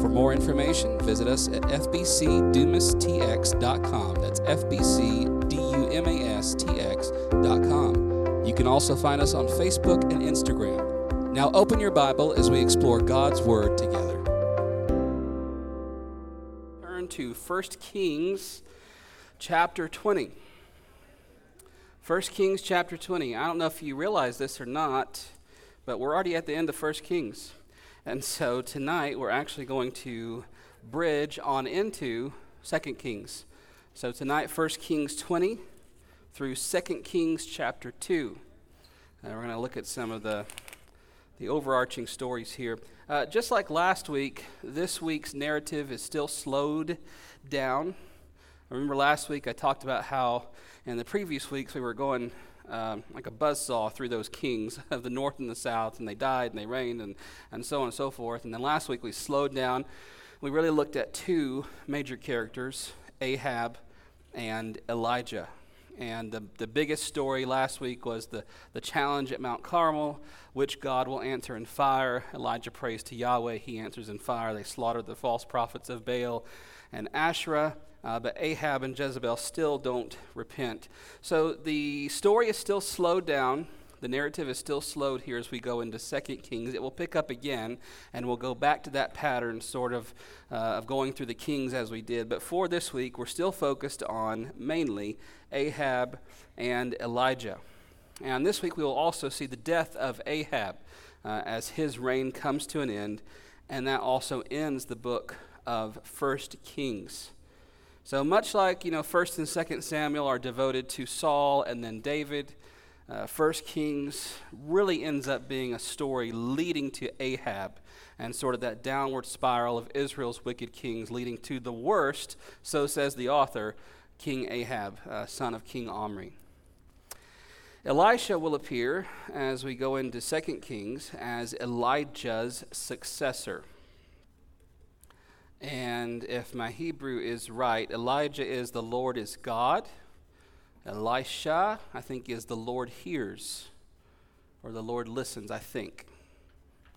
For more information, visit us at fbcdumastx.com. That's fbcdumastx.com. You can also find us on Facebook and Instagram. Now open your Bible as we explore God's Word together. Turn to 1 Kings chapter 20. 1 Kings chapter 20. I don't know if you realize this or not, but we're already at the end of 1 Kings. And so tonight we're actually going to bridge on into 2 Kings. So tonight, 1 Kings 20 through 2 Kings chapter 2. And we're going to look at some of the, the overarching stories here. Uh, just like last week, this week's narrative is still slowed down. remember last week I talked about how in the previous weeks we were going um, like a buzz saw through those kings of the north and the south, and they died and they reigned and, and so on and so forth. And then last week we slowed down. We really looked at two major characters Ahab and Elijah. And the, the biggest story last week was the, the challenge at Mount Carmel, which God will answer in fire. Elijah prays to Yahweh, he answers in fire. They slaughtered the false prophets of Baal and Asherah. Uh, but Ahab and Jezebel still don't repent. So the story is still slowed down. The narrative is still slowed here as we go into 2 Kings. It will pick up again, and we'll go back to that pattern, sort of, uh, of going through the kings as we did. But for this week, we're still focused on mainly Ahab and Elijah. And this week, we will also see the death of Ahab uh, as his reign comes to an end, and that also ends the book of 1 Kings. So much like, you know, 1st and 2nd Samuel are devoted to Saul and then David, uh, 1 Kings really ends up being a story leading to Ahab and sort of that downward spiral of Israel's wicked kings leading to the worst, so says the author, King Ahab, uh, son of King Omri. Elisha will appear as we go into 2 Kings as Elijah's successor. And if my Hebrew is right, Elijah is the Lord is God. Elisha, I think, is the Lord hears or the Lord listens, I think.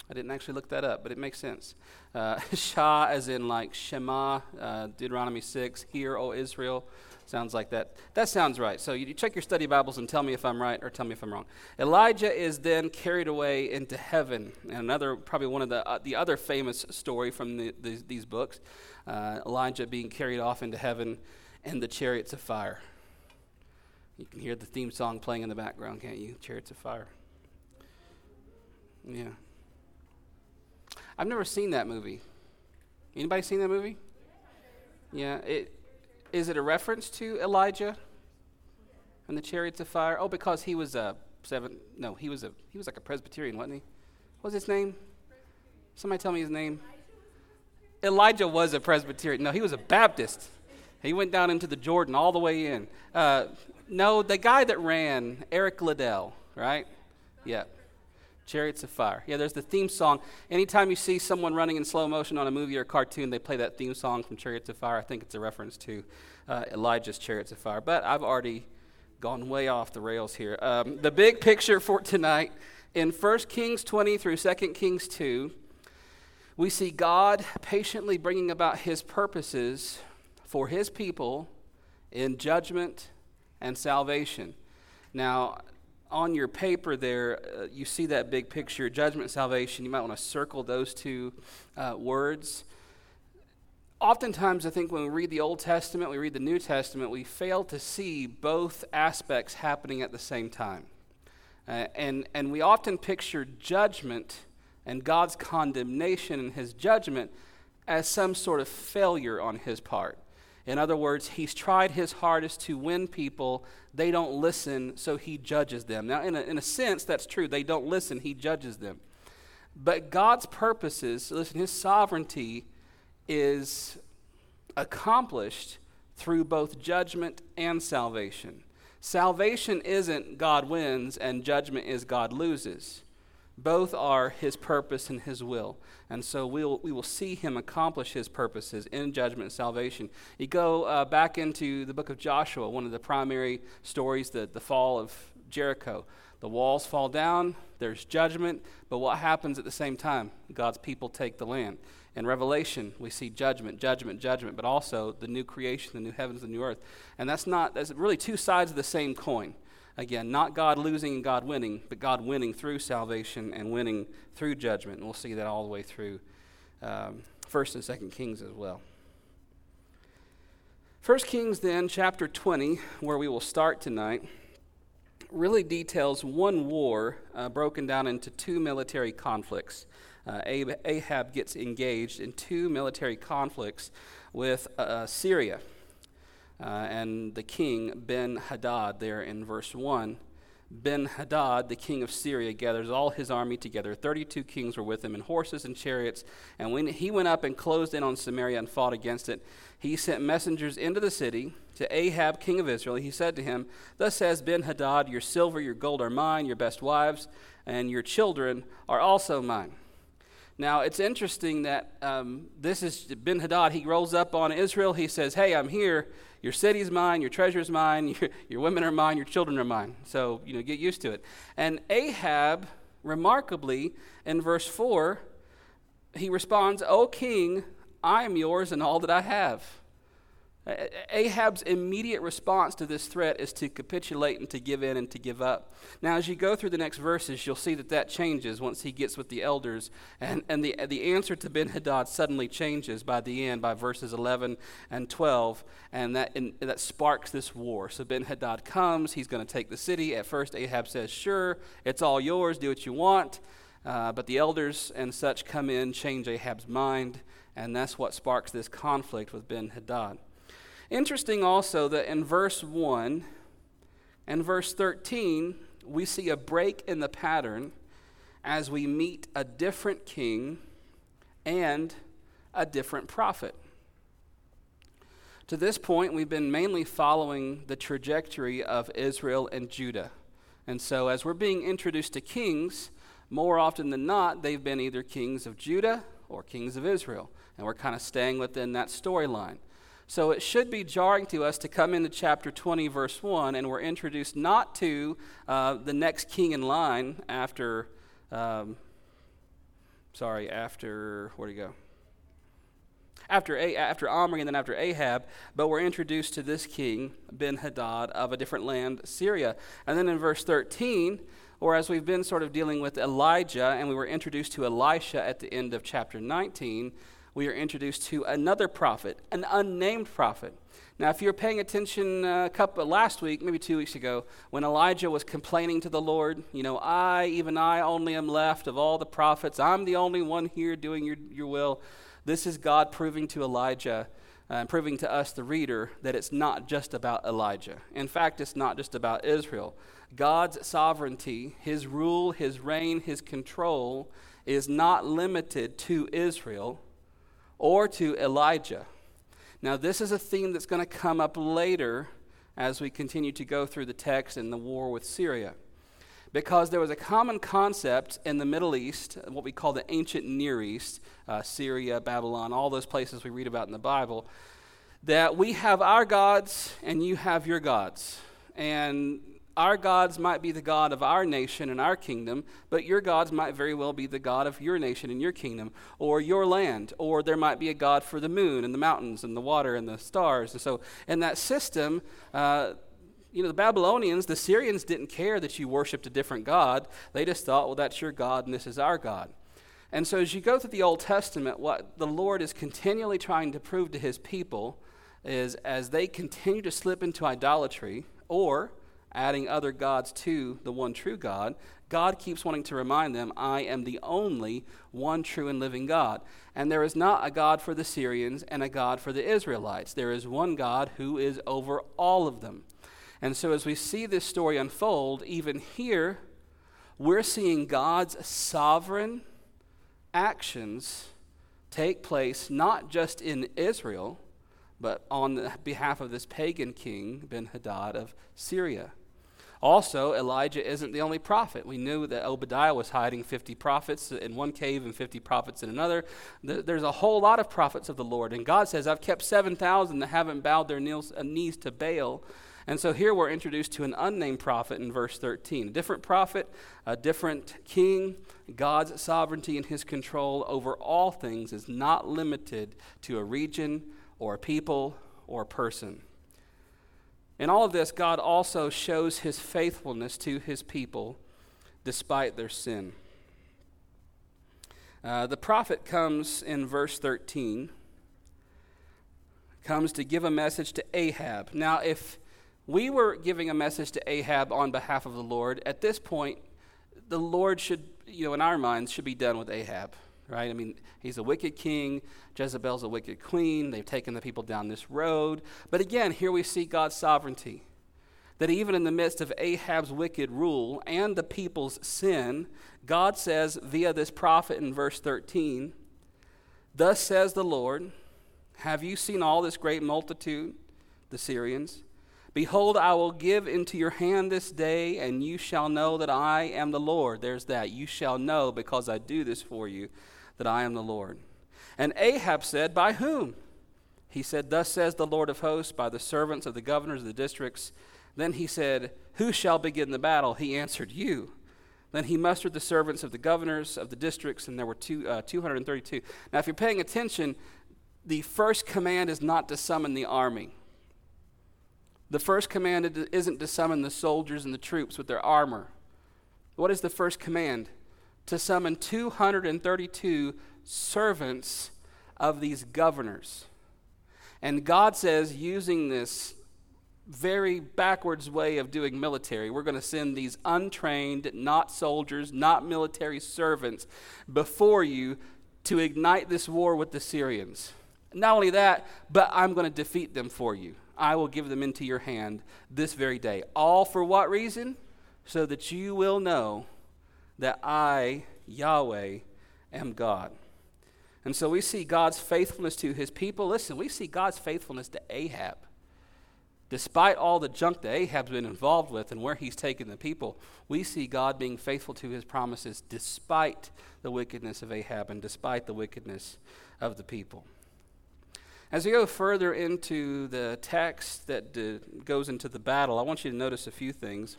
I didn't actually look that up, but it makes sense. Uh, Shah, as in like Shema, uh, Deuteronomy 6, Hear, O Israel. Sounds like that. That sounds right. So you, check your study Bibles and tell me if I'm right or tell me if I'm wrong. Elijah is then carried away into heaven. And another, probably one of the, uh, the other famous story from the, the, these books, uh, Elijah being carried off into heaven and the chariots of fire. You can hear the theme song playing in the background, can't you? Chariots of fire. Yeah. I've never seen that movie. Anybody seen that movie? Yeah, it is it a reference to Elijah and the chariots of fire? Oh, because he was a seven. No, he was a he was like a Presbyterian, wasn't he? What was his name? Somebody tell me his name. Elijah was a Presbyterian. No, he was a Baptist. He went down into the Jordan all the way in. Uh, no, the guy that ran, Eric Liddell, right? Yeah. Chariots of Fire. Yeah, there's the theme song. Anytime you see someone running in slow motion on a movie or a cartoon, they play that theme song from Chariots of Fire. I think it's a reference to uh, Elijah's Chariots of Fire. But I've already gone way off the rails here. Um, the big picture for tonight in 1 Kings 20 through 2 Kings 2, we see God patiently bringing about his purposes for his people in judgment and salvation. Now, on your paper there, uh, you see that big picture, judgment, salvation. You might want to circle those two uh, words. Oftentimes, I think when we read the Old Testament, we read the New Testament, we fail to see both aspects happening at the same time. Uh, and, and we often picture judgment and God's condemnation and his judgment as some sort of failure on his part. In other words, he's tried his hardest to win people. They don't listen, so he judges them. Now, in a, in a sense, that's true. They don't listen, he judges them. But God's purposes, listen, his sovereignty is accomplished through both judgment and salvation. Salvation isn't God wins and judgment is God loses. Both are his purpose and his will. And so we'll, we will see him accomplish his purposes in judgment and salvation. You go uh, back into the book of Joshua, one of the primary stories, the, the fall of Jericho. The walls fall down, there's judgment, but what happens at the same time? God's people take the land. In Revelation, we see judgment, judgment, judgment, but also the new creation, the new heavens, the new earth. And that's not, that's really two sides of the same coin. Again, not God losing and God winning, but God winning through salvation and winning through judgment. And we'll see that all the way through um, 1st and 2nd Kings as well. 1 Kings, then, chapter 20, where we will start tonight, really details one war uh, broken down into two military conflicts. Uh, Ahab gets engaged in two military conflicts with uh, Syria uh, and the king Ben Hadad there in verse 1. Ben Hadad, the king of Syria, gathers all his army together. Thirty-two kings were with him, in horses and chariots. And when he went up and closed in on Samaria and fought against it, he sent messengers into the city to Ahab, king of Israel. He said to him, Thus says Ben Hadad, Your silver, your gold are mine, your best wives, and your children are also mine. Now, it's interesting that um, this is Ben Hadad. He rolls up on Israel. He says, Hey, I'm here. Your city's mine. Your treasure's mine. Your, your women are mine. Your children are mine. So, you know, get used to it. And Ahab, remarkably, in verse 4, he responds, O king, I am yours and all that I have. Ahab's immediate response to this threat is to capitulate and to give in and to give up. Now, as you go through the next verses, you'll see that that changes once he gets with the elders. And, and the, the answer to Ben Hadad suddenly changes by the end, by verses 11 and 12. And that, that sparks this war. So Ben Hadad comes, he's going to take the city. At first, Ahab says, Sure, it's all yours, do what you want. Uh, but the elders and such come in, change Ahab's mind, and that's what sparks this conflict with Ben Hadad. Interesting also that in verse 1 and verse 13, we see a break in the pattern as we meet a different king and a different prophet. To this point, we've been mainly following the trajectory of Israel and Judah. And so, as we're being introduced to kings, more often than not, they've been either kings of Judah or kings of Israel. And we're kind of staying within that storyline. So it should be jarring to us to come into chapter 20, verse 1, and we're introduced not to uh, the next king in line after, um, sorry, after, where do you go? After, A- after Omri and then after Ahab, but we're introduced to this king, Ben Hadad, of a different land, Syria. And then in verse 13, or as we've been sort of dealing with Elijah, and we were introduced to Elisha at the end of chapter 19, we are introduced to another prophet, an unnamed prophet. Now, if you're paying attention uh, a couple last week, maybe two weeks ago, when Elijah was complaining to the Lord, you know, I, even I, only am left of all the prophets. I'm the only one here doing your, your will. This is God proving to Elijah uh, and proving to us, the reader, that it's not just about Elijah. In fact, it's not just about Israel. God's sovereignty, his rule, his reign, his control is not limited to Israel or to Elijah. Now, this is a theme that's going to come up later as we continue to go through the text and the war with Syria. Because there was a common concept in the Middle East, what we call the ancient Near East, uh, Syria, Babylon, all those places we read about in the Bible, that we have our gods and you have your gods. And our gods might be the God of our nation and our kingdom, but your gods might very well be the God of your nation and your kingdom, or your land, or there might be a God for the moon and the mountains and the water and the stars. And so, in that system, uh, you know, the Babylonians, the Syrians didn't care that you worshiped a different God. They just thought, well, that's your God and this is our God. And so, as you go through the Old Testament, what the Lord is continually trying to prove to his people is as they continue to slip into idolatry, or adding other gods to the one true God, God keeps wanting to remind them, I am the only one true and living God. And there is not a God for the Syrians and a God for the Israelites. There is one God who is over all of them. And so, as we see this story unfold, even here, we're seeing God's sovereign actions take place not just in Israel, but on behalf of this pagan king, Ben Hadad of Syria. Also, Elijah isn't the only prophet. We knew that Obadiah was hiding 50 prophets in one cave and 50 prophets in another. There's a whole lot of prophets of the Lord. And God says, I've kept 7,000 that haven't bowed their uh, knees to Baal. And so here we're introduced to an unnamed prophet in verse 13. A different prophet, a different king. God's sovereignty and his control over all things is not limited to a region or a people or a person. In all of this, God also shows his faithfulness to his people despite their sin. Uh, the prophet comes in verse 13, comes to give a message to Ahab. Now, if we were giving a message to Ahab on behalf of the Lord, at this point, the Lord should, you know, in our minds, should be done with Ahab right? I mean, he's a wicked king. Jezebel's a wicked queen. They've taken the people down this road. But again, here we see God's sovereignty. That even in the midst of Ahab's wicked rule and the people's sin, God says via this prophet in verse 13, Thus says the Lord, Have you seen all this great multitude, the Syrians? Behold, I will give into your hand this day, and you shall know that I am the Lord. There's that. You shall know because I do this for you that I am the Lord. And Ahab said, By whom? He said, Thus says the Lord of hosts, by the servants of the governors of the districts. Then he said, Who shall begin the battle? He answered, You. Then he mustered the servants of the governors of the districts, and there were two, uh, 232. Now, if you're paying attention, the first command is not to summon the army. The first command isn't to summon the soldiers and the troops with their armor. What is the first command? To summon 232 servants of these governors. And God says, using this very backwards way of doing military, we're going to send these untrained, not soldiers, not military servants before you to ignite this war with the Syrians. Not only that, but I'm going to defeat them for you. I will give them into your hand this very day. All for what reason? So that you will know that I, Yahweh, am God. And so we see God's faithfulness to his people. Listen, we see God's faithfulness to Ahab. Despite all the junk that Ahab's been involved with and where he's taken the people, we see God being faithful to his promises despite the wickedness of Ahab and despite the wickedness of the people. As we go further into the text that goes into the battle, I want you to notice a few things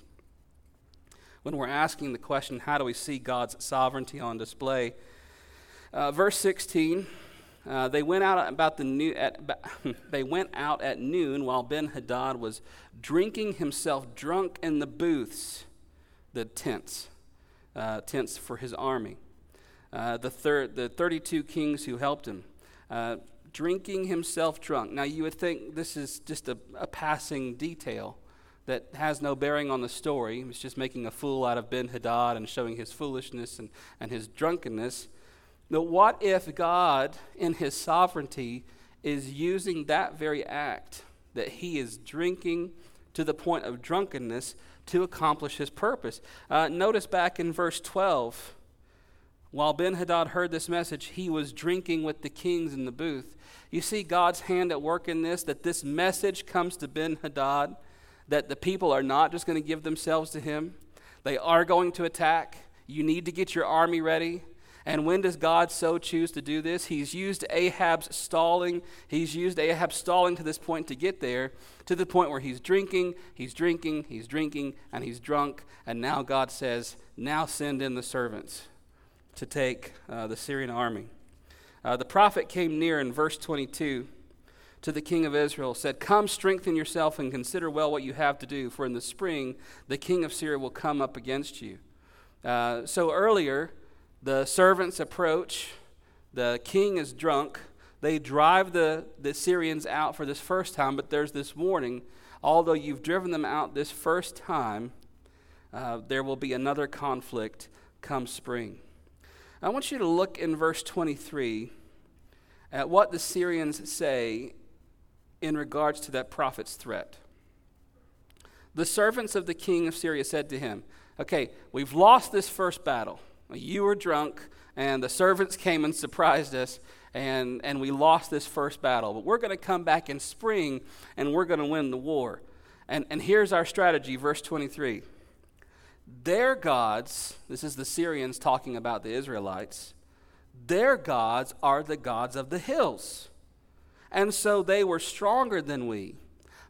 when we're asking the question, how do we see God's sovereignty on display? Uh, verse 16. Uh, they went out about the new at, they went out at noon while Ben Hadad was drinking himself drunk in the booths, the tents, uh, tents for his army. Uh, the third, the 32 kings who helped him, uh, drinking himself drunk. Now you would think this is just a, a passing detail, that has no bearing on the story. It's just making a fool out of Ben Hadad and showing his foolishness and, and his drunkenness. But what if God, in his sovereignty, is using that very act that he is drinking to the point of drunkenness to accomplish his purpose? Uh, notice back in verse 12. While Ben Hadad heard this message, he was drinking with the kings in the booth. You see God's hand at work in this, that this message comes to Ben Hadad that the people are not just going to give themselves to him, they are going to attack. You need to get your army ready. And when does God so choose to do this? He's used Ahab's stalling. He's used Ahab's stalling to this point to get there, to the point where he's drinking, he's drinking, he's drinking, and he's drunk. And now God says, Now send in the servants to take uh, the Syrian army. Uh, the prophet came near in verse 22 to the king of Israel, said, Come, strengthen yourself and consider well what you have to do, for in the spring the king of Syria will come up against you. Uh, so earlier, the servants approach, the king is drunk. They drive the, the Syrians out for this first time, but there's this warning although you've driven them out this first time, uh, there will be another conflict come spring. I want you to look in verse 23 at what the Syrians say in regards to that prophet's threat. The servants of the king of Syria said to him, Okay, we've lost this first battle. You were drunk, and the servants came and surprised us, and, and we lost this first battle. But we're going to come back in spring and we're going to win the war. And, and here's our strategy, verse 23. Their gods, this is the Syrians talking about the Israelites, their gods are the gods of the hills. And so they were stronger than we.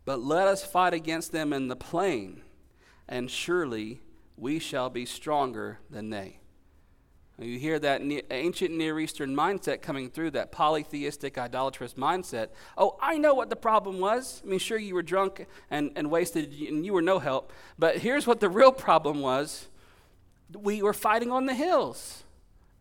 But let us fight against them in the plain, and surely we shall be stronger than they. You hear that ancient Near Eastern mindset coming through, that polytheistic, idolatrous mindset. Oh, I know what the problem was. I mean, sure, you were drunk and, and wasted and you were no help. But here's what the real problem was we were fighting on the hills.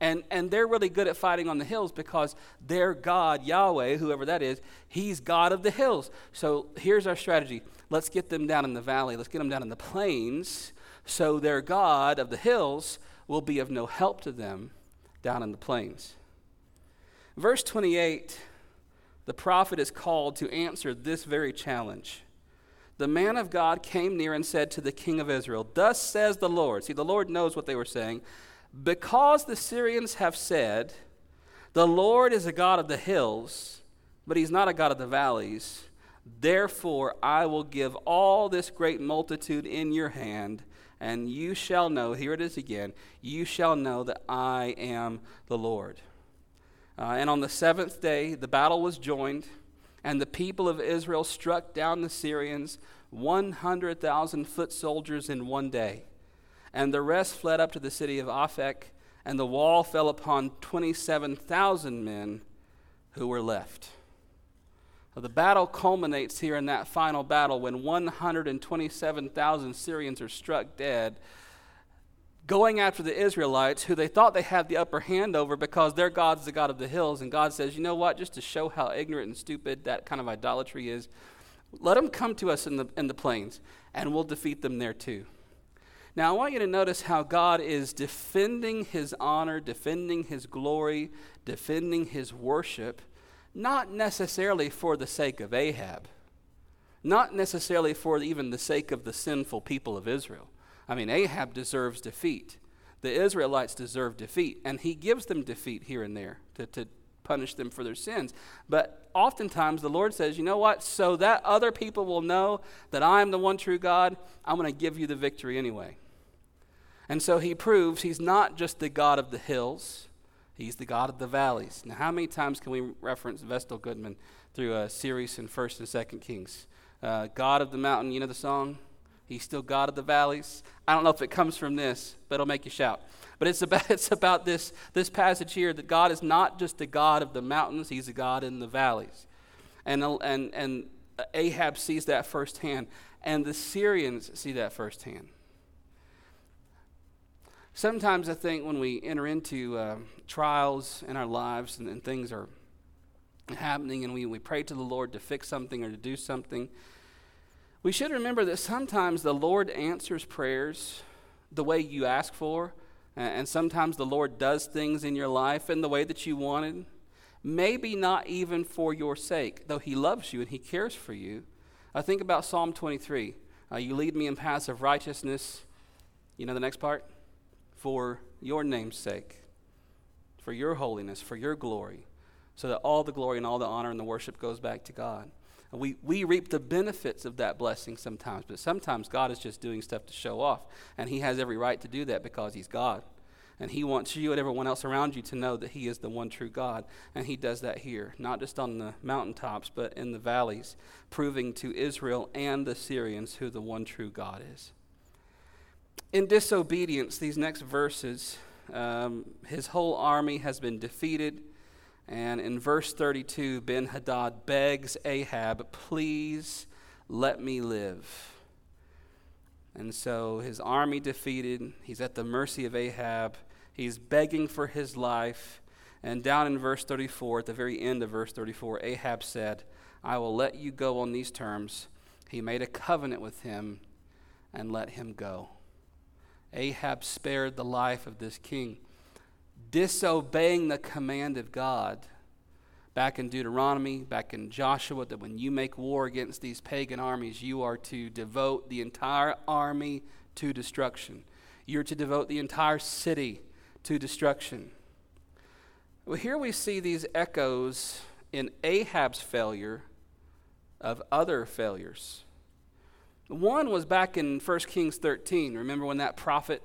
And, and they're really good at fighting on the hills because their God, Yahweh, whoever that is, he's God of the hills. So here's our strategy let's get them down in the valley, let's get them down in the plains, so their God of the hills will be of no help to them down in the plains. Verse 28, the prophet is called to answer this very challenge. The man of God came near and said to the king of Israel, Thus says the Lord. See, the Lord knows what they were saying. Because the Syrians have said, The Lord is a God of the hills, but he's not a God of the valleys, therefore I will give all this great multitude in your hand and you shall know, here it is again, you shall know that I am the Lord. Uh, and on the seventh day, the battle was joined, and the people of Israel struck down the Syrians, 100,000 foot soldiers in one day. And the rest fled up to the city of Aphek, and the wall fell upon 27,000 men who were left. The battle culminates here in that final battle when 127,000 Syrians are struck dead, going after the Israelites, who they thought they had the upper hand over because their God's the God of the hills. And God says, you know what, just to show how ignorant and stupid that kind of idolatry is, let them come to us in the, in the plains, and we'll defeat them there too. Now, I want you to notice how God is defending his honor, defending his glory, defending his worship not necessarily for the sake of Ahab, not necessarily for even the sake of the sinful people of Israel. I mean, Ahab deserves defeat. The Israelites deserve defeat, and he gives them defeat here and there to, to punish them for their sins. But oftentimes the Lord says, you know what? So that other people will know that I am the one true God, I'm going to give you the victory anyway. And so he proves he's not just the God of the hills, He's the God of the valleys. Now, how many times can we reference Vestal Goodman through a series in First and Second Kings? Uh, God of the mountain, you know the song? He's still God of the valleys. I don't know if it comes from this, but it'll make you shout. But it's about, it's about this, this passage here that God is not just the God of the mountains, He's a God in the valleys. And, and, and Ahab sees that firsthand, and the Syrians see that firsthand. Sometimes I think when we enter into uh, trials in our lives and, and, things are happening and we, we pray to the Lord to fix something or to do something, we should remember that sometimes the Lord answers prayers the way you ask for, and sometimes the Lord does things in your life in the way that you wanted. Maybe not even for your sake, though He loves you and He cares for you. I think about Psalm 23. Uh, you lead me in paths of righteousness. You know the next part? For your name's sake, for your holiness, for your glory, so that all the glory and all the honor and the worship goes back to God. And we, we reap the benefits of that blessing sometimes, but sometimes God is just doing stuff to show off. And He has every right to do that because He's God. And He wants you and everyone else around you to know that He is the one true God. And He does that here, not just on the mountaintops, but in the valleys, proving to Israel and the Syrians who the one true God is in disobedience, these next verses, um, his whole army has been defeated. And in verse 32, Ben Hadad begs Ahab, Please let me live. And so his army defeated. He's at the mercy of Ahab. He's begging for his life. And down in verse 34, at the very end of verse 34, Ahab said, I will let you go on these terms. He made a covenant with him and let him go. Ahab spared the life of this king, disobeying the command of God. Back in Deuteronomy, back in Joshua, that when you make war against these pagan armies, you are to devote the entire army to destruction. You're to devote the entire city to destruction. Well, here we see these echoes in Ahab's failure of other failures. One was back in 1 Kings 13. Remember when that prophet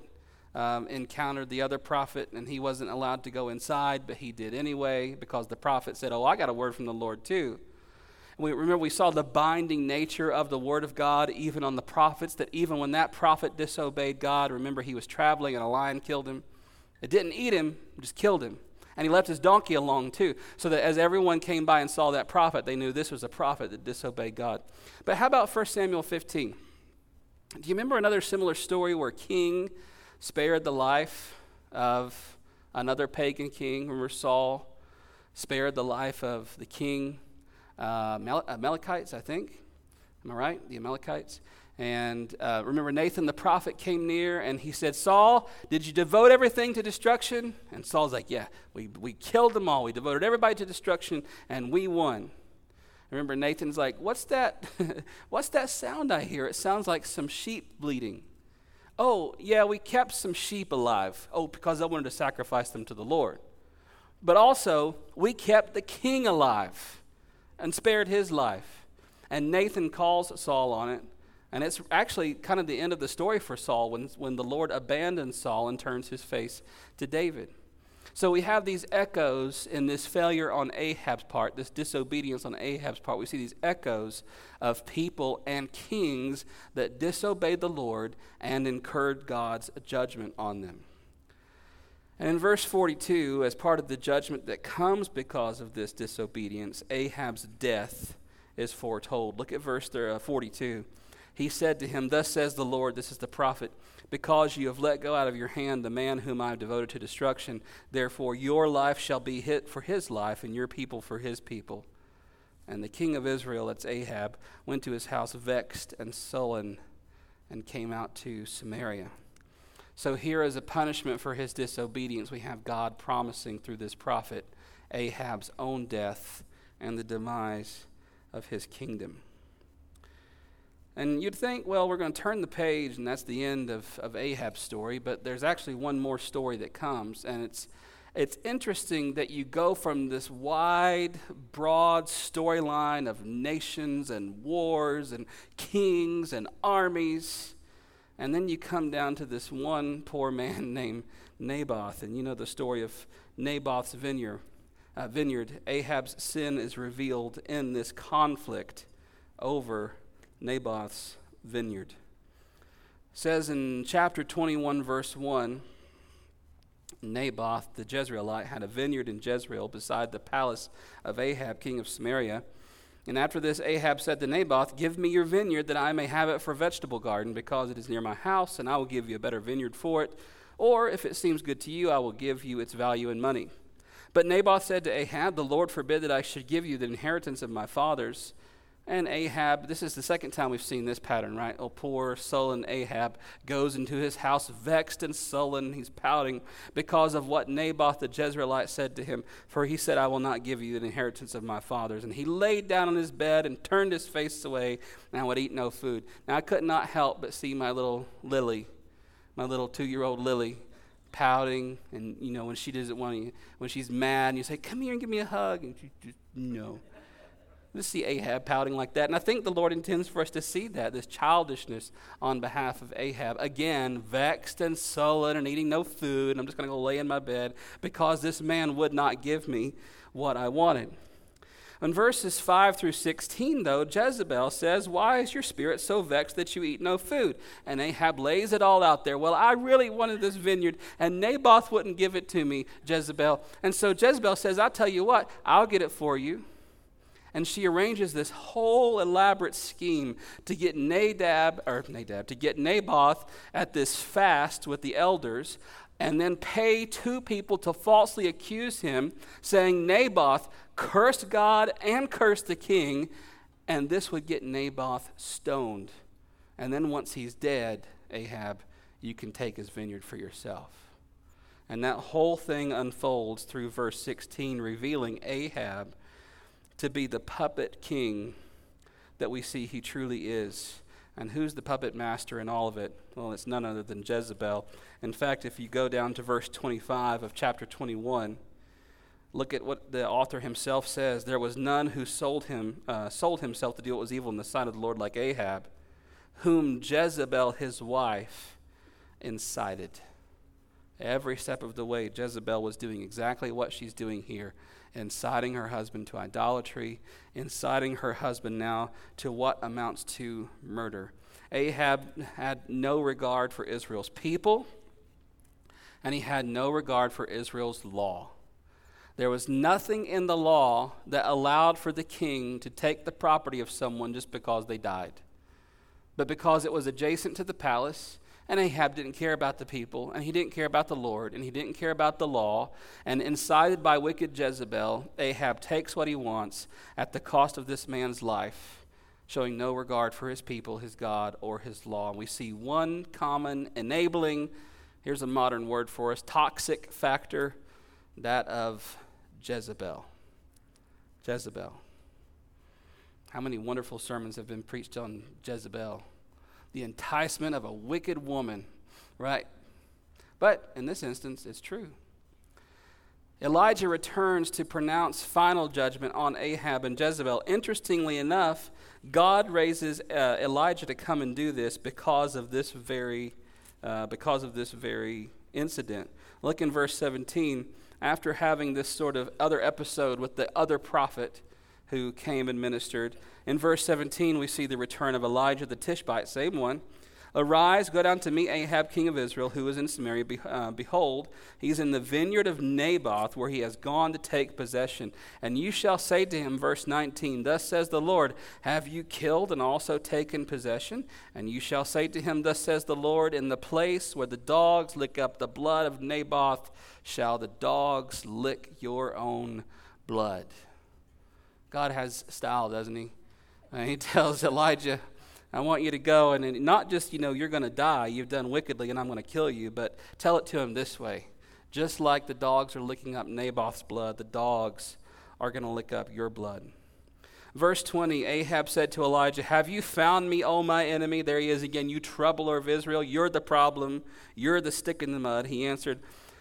um, encountered the other prophet and he wasn't allowed to go inside, but he did anyway because the prophet said, Oh, I got a word from the Lord too. We remember we saw the binding nature of the word of God even on the prophets, that even when that prophet disobeyed God, remember he was traveling and a lion killed him. It didn't eat him, just killed him. And he left his donkey along too, so that as everyone came by and saw that prophet, they knew this was a prophet that disobeyed God. But how about 1 Samuel 15? Do you remember another similar story where king spared the life of another pagan king? Remember Saul spared the life of the king, uh, Amalekites, I think. Am I right? The Amalekites. And uh, remember, Nathan the prophet came near and he said, Saul, did you devote everything to destruction? And Saul's like, Yeah, we, we killed them all. We devoted everybody to destruction and we won. Remember, Nathan's like, What's that? What's that sound I hear? It sounds like some sheep bleating. Oh, yeah, we kept some sheep alive. Oh, because I wanted to sacrifice them to the Lord. But also, we kept the king alive and spared his life. And Nathan calls Saul on it and it's actually kind of the end of the story for Saul when, when the Lord abandons Saul and turns his face to David. So we have these echoes in this failure on Ahab's part, this disobedience on Ahab's part. We see these echoes of people and kings that disobeyed the Lord and incurred God's judgment on them. And in verse 42, as part of the judgment that comes because of this disobedience, Ahab's death is foretold. Look at verse uh, 42 he said to him, Thus says the Lord, this is the prophet, because you have let go out of your hand the man whom I have devoted to destruction, therefore your life shall be hit for his life, and your people for his people. And the king of Israel, that's Ahab, went to his house vexed and sullen and came out to Samaria. So, here is a punishment for his disobedience, we have God promising through this prophet Ahab's own death and the demise of his kingdom. And you'd think, well, we're going to turn the page and that's the end of, of Ahab's story, but there's actually one more story that comes. And it's, it's interesting that you go from this wide, broad storyline of nations and wars and kings and armies, and then you come down to this one poor man named Naboth. And you know the story of Naboth's vineyard. Uh, vineyard. Ahab's sin is revealed in this conflict over Naboth's vineyard. It says in chapter 21, verse 1 Naboth the Jezreelite had a vineyard in Jezreel beside the palace of Ahab, king of Samaria. And after this, Ahab said to Naboth, Give me your vineyard that I may have it for a vegetable garden, because it is near my house, and I will give you a better vineyard for it. Or, if it seems good to you, I will give you its value in money. But Naboth said to Ahab, The Lord forbid that I should give you the inheritance of my fathers. And Ahab, this is the second time we've seen this pattern, right? Oh, poor, sullen Ahab goes into his house vexed and sullen. He's pouting because of what Naboth the Jezreelite said to him. For he said, I will not give you the inheritance of my fathers. And he laid down on his bed and turned his face away and would eat no food. Now I could not help but see my little Lily, my little two year old Lily, pouting. And, you know, when she doesn't want to, when she's mad, and you say, Come here and give me a hug. And she just, no to see Ahab pouting like that. And I think the Lord intends for us to see that, this childishness on behalf of Ahab. Again, vexed and sullen and eating no food. And I'm just going to go lay in my bed because this man would not give me what I wanted. In verses 5 through 16, though, Jezebel says, Why is your spirit so vexed that you eat no food? And Ahab lays it all out there. Well, I really wanted this vineyard, and Naboth wouldn't give it to me, Jezebel. And so Jezebel says, I'll tell you what, I'll get it for you. And she arranges this whole elaborate scheme to get Nadab, or Nadab, to get Naboth at this fast with the elders, and then pay two people to falsely accuse him, saying Naboth cursed God and cursed the king, and this would get Naboth stoned. And then once he's dead, Ahab, you can take his vineyard for yourself. And that whole thing unfolds through verse 16, revealing Ahab to be the puppet king that we see he truly is. And who's the puppet master in all of it? Well, it's none other than Jezebel. In fact, if you go down to verse 25 of chapter 21, Look at what the author himself says. There was none who sold him, uh, sold himself to do what was evil in the sight of the Lord, like Ahab, whom Jezebel his wife incited. Every step of the way, Jezebel was doing exactly what she's doing here, inciting her husband to idolatry, inciting her husband now to what amounts to murder. Ahab had no regard for Israel's people, and he had no regard for Israel's law. There was nothing in the law that allowed for the king to take the property of someone just because they died. But because it was adjacent to the palace, and Ahab didn't care about the people, and he didn't care about the Lord, and he didn't care about the law, and incited by wicked Jezebel, Ahab takes what he wants at the cost of this man's life, showing no regard for his people, his God, or his law. And we see one common enabling, here's a modern word for us, toxic factor, that of Jezebel. Jezebel. How many wonderful sermons have been preached on Jezebel? The enticement of a wicked woman, right? But in this instance, it's true. Elijah returns to pronounce final judgment on Ahab and Jezebel. Interestingly enough, God raises uh, Elijah to come and do this because of this very, uh, because of this very incident. Look in verse 17 after having this sort of other episode with the other prophet who came and ministered. In verse 17, we see the return of Elijah the Tishbite, same one. Arise, go down to meet Ahab, king of Israel, who is in Samaria. Be, uh, behold, he's in the vineyard of Naboth, where he has gone to take possession. And you shall say to him, verse 19, Thus says the Lord, Have you killed and also taken possession? And you shall say to him, Thus says the Lord, In the place where the dogs lick up the blood of Naboth, shall the dogs lick your own blood. God has style, doesn't he? And he tells Elijah, I want you to go and not just, you know, you're going to die, you've done wickedly, and I'm going to kill you, but tell it to him this way. Just like the dogs are licking up Naboth's blood, the dogs are going to lick up your blood. Verse 20 Ahab said to Elijah, Have you found me, O my enemy? There he is again, you troubler of Israel. You're the problem. You're the stick in the mud. He answered,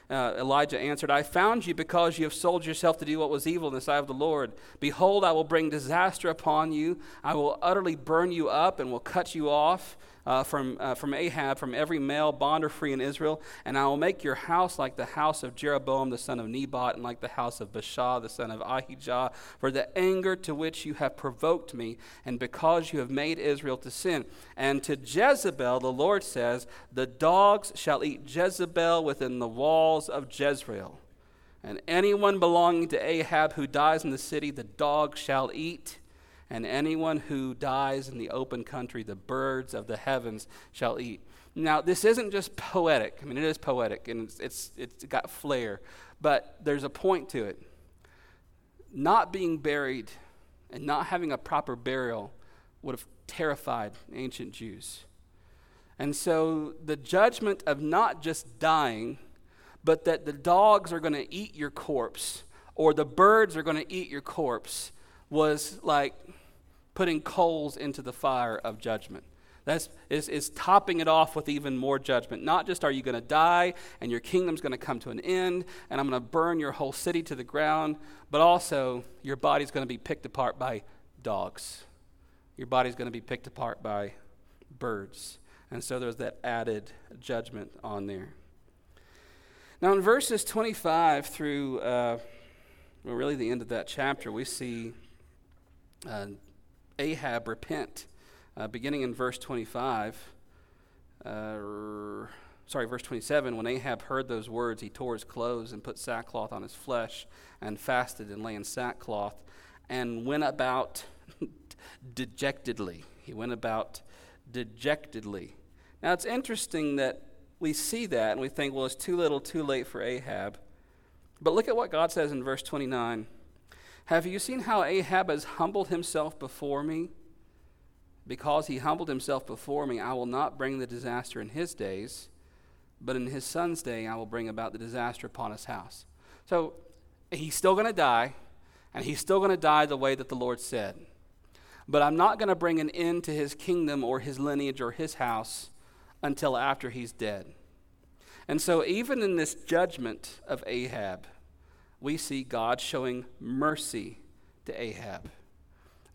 uh, Elijah answered, I found you because you have sold yourself to do what was evil in the sight of the Lord. Behold, I will bring disaster upon you. I will utterly burn you up and will cut you off uh, from, uh, from Ahab, from every male, bond or free in Israel. And I will make your house like the house of Jeroboam the son of Nebat, and like the house of Baasha the son of Ahijah, for the anger to which you have provoked me, and because you have made Israel to sin. And to Jezebel, the Lord says, The dogs shall eat Jezebel within the walls of Jezreel. And anyone belonging to Ahab who dies in the city, the dogs shall eat and anyone who dies in the open country, the birds of the heavens shall eat. Now, this isn't just poetic. I mean, it is poetic and it's, it's, it's got flair, but there's a point to it. Not being buried and not having a proper burial would have terrified ancient Jews. And so the judgment of not just dying, but that the dogs are going to eat your corpse or the birds are going to eat your corpse was like putting coals into the fire of judgment. That's is, is topping it off with even more judgment. Not just are you going to die and your kingdom's going to come to an end and I'm going to burn your whole city to the ground, but also your body's going to be picked apart by dogs. Your body's going to be picked apart by birds. And so there's that added judgment on there. Now, in verses 25 through, uh, well, really the end of that chapter, we see uh, Ahab repent. Uh, beginning in verse 25, uh, sorry, verse 27, when Ahab heard those words, he tore his clothes and put sackcloth on his flesh and fasted and lay in sackcloth and went about dejectedly. He went about dejectedly. Now it's interesting that we see that and we think, well, it's too little, too late for Ahab. But look at what God says in verse 29. Have you seen how Ahab has humbled himself before me? Because he humbled himself before me, I will not bring the disaster in his days, but in his son's day I will bring about the disaster upon his house. So he's still going to die, and he's still going to die the way that the Lord said. But I'm not going to bring an end to his kingdom or his lineage or his house until after he's dead. And so, even in this judgment of Ahab, we see God showing mercy to Ahab.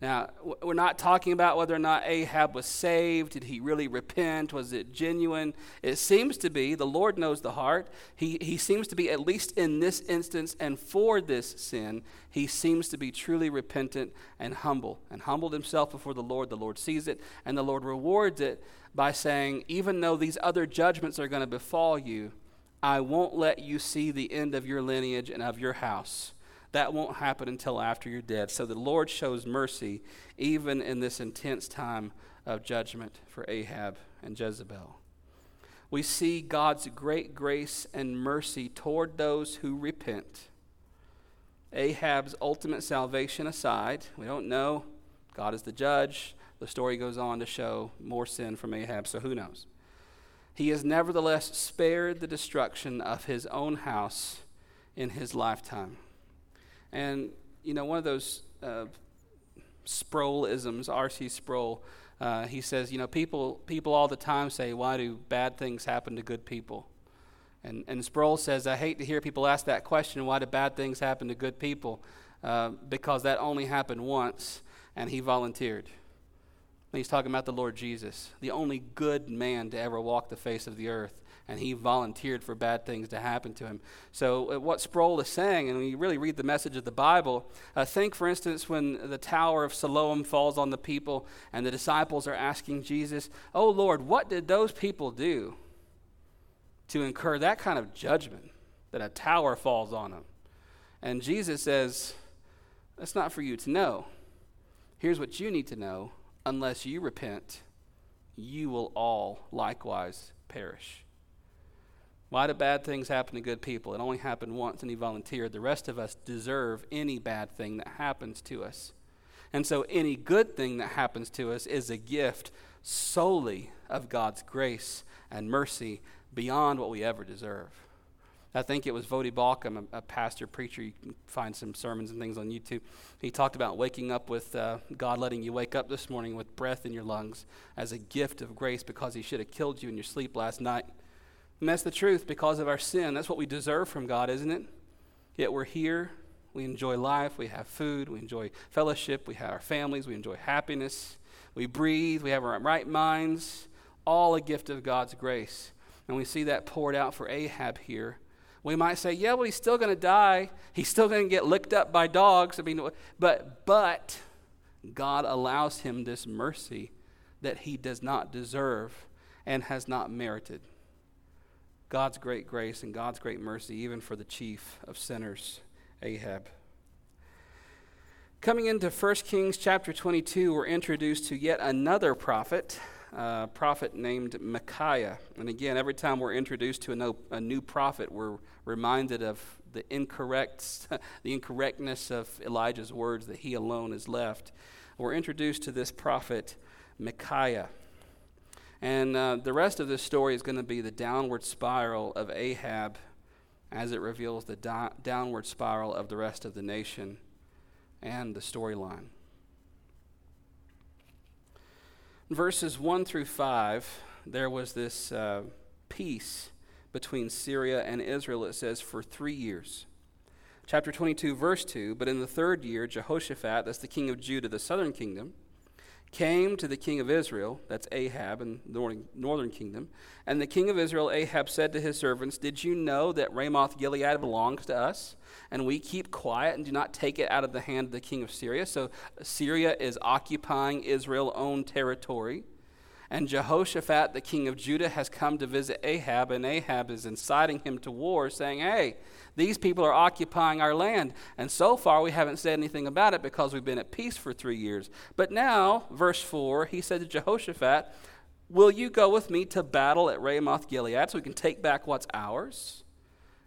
Now, we're not talking about whether or not Ahab was saved. Did he really repent? Was it genuine? It seems to be. The Lord knows the heart. He, he seems to be, at least in this instance and for this sin, he seems to be truly repentant and humble and humbled himself before the Lord. The Lord sees it and the Lord rewards it by saying, even though these other judgments are going to befall you, I won't let you see the end of your lineage and of your house that won't happen until after you're dead. So the Lord shows mercy even in this intense time of judgment for Ahab and Jezebel. We see God's great grace and mercy toward those who repent. Ahab's ultimate salvation aside, we don't know. God is the judge. The story goes on to show more sin from Ahab, so who knows? He has nevertheless spared the destruction of his own house in his lifetime. And, you know, one of those uh, R.C. Sproul, uh, he says, you know, people, people all the time say, why do bad things happen to good people? And, and Sproul says, I hate to hear people ask that question, why do bad things happen to good people? Uh, because that only happened once, and he volunteered. And he's talking about the Lord Jesus, the only good man to ever walk the face of the earth and he volunteered for bad things to happen to him. So, uh, what Sproul is saying, and when you really read the message of the Bible, uh, think, for instance, when the Tower of Siloam falls on the people and the disciples are asking Jesus, Oh Lord, what did those people do to incur that kind of judgment that a tower falls on them? And Jesus says, That's not for you to know. Here's what you need to know unless you repent, you will all likewise perish. Why do bad things happen to good people? It only happened once and he volunteered. The rest of us deserve any bad thing that happens to us. And so any good thing that happens to us is a gift solely of God's grace and mercy beyond what we ever deserve. I think it was Voddie Baucham, a, a, pastor, preacher. You can find some sermons and things on YouTube. He talked about waking up with uh, God letting you wake up this morning with breath in your lungs as a gift of grace because He should have killed you in your sleep last night. And that's the truth because of our sin. That's what we deserve from God, isn't it? Yet we're here. We enjoy life. We have food. We enjoy fellowship. We have our families. We enjoy happiness. We breathe. We have our right minds. All a gift of God's grace. And we see that poured out for Ahab here. We might say, yeah, well, he's still going to die. He's still going to get licked up by dogs. I mean, but, but God allows him this mercy that he does not deserve and has not merited. God's great grace and God's great mercy, even for the chief of sinners, Ahab. Coming into 1 Kings chapter 22, we're introduced to yet another prophet, a prophet named Micaiah. And again, every time we're introduced to a, no, a new prophet, we're reminded of the incorrect, the incorrectness of Elijah's words that he alone is left. We're introduced to this prophet Micaiah. And uh, the rest of this story is going to be the downward spiral of Ahab as it reveals the do- downward spiral of the rest of the nation and the storyline. Verses 1 through 5, there was this uh, peace between Syria and Israel, it says, for three years. Chapter 22, verse 2 But in the third year, Jehoshaphat, that's the king of Judah, the southern kingdom, came to the king of Israel, that's Ahab in the northern, northern kingdom, and the king of Israel, Ahab, said to his servants, Did you know that Ramoth Gilead belongs to us? And we keep quiet and do not take it out of the hand of the king of Syria. So Syria is occupying Israel own territory. And Jehoshaphat, the king of Judah, has come to visit Ahab, and Ahab is inciting him to war, saying, Hey, these people are occupying our land. And so far, we haven't said anything about it because we've been at peace for three years. But now, verse 4, he said to Jehoshaphat, Will you go with me to battle at Ramoth Gilead so we can take back what's ours?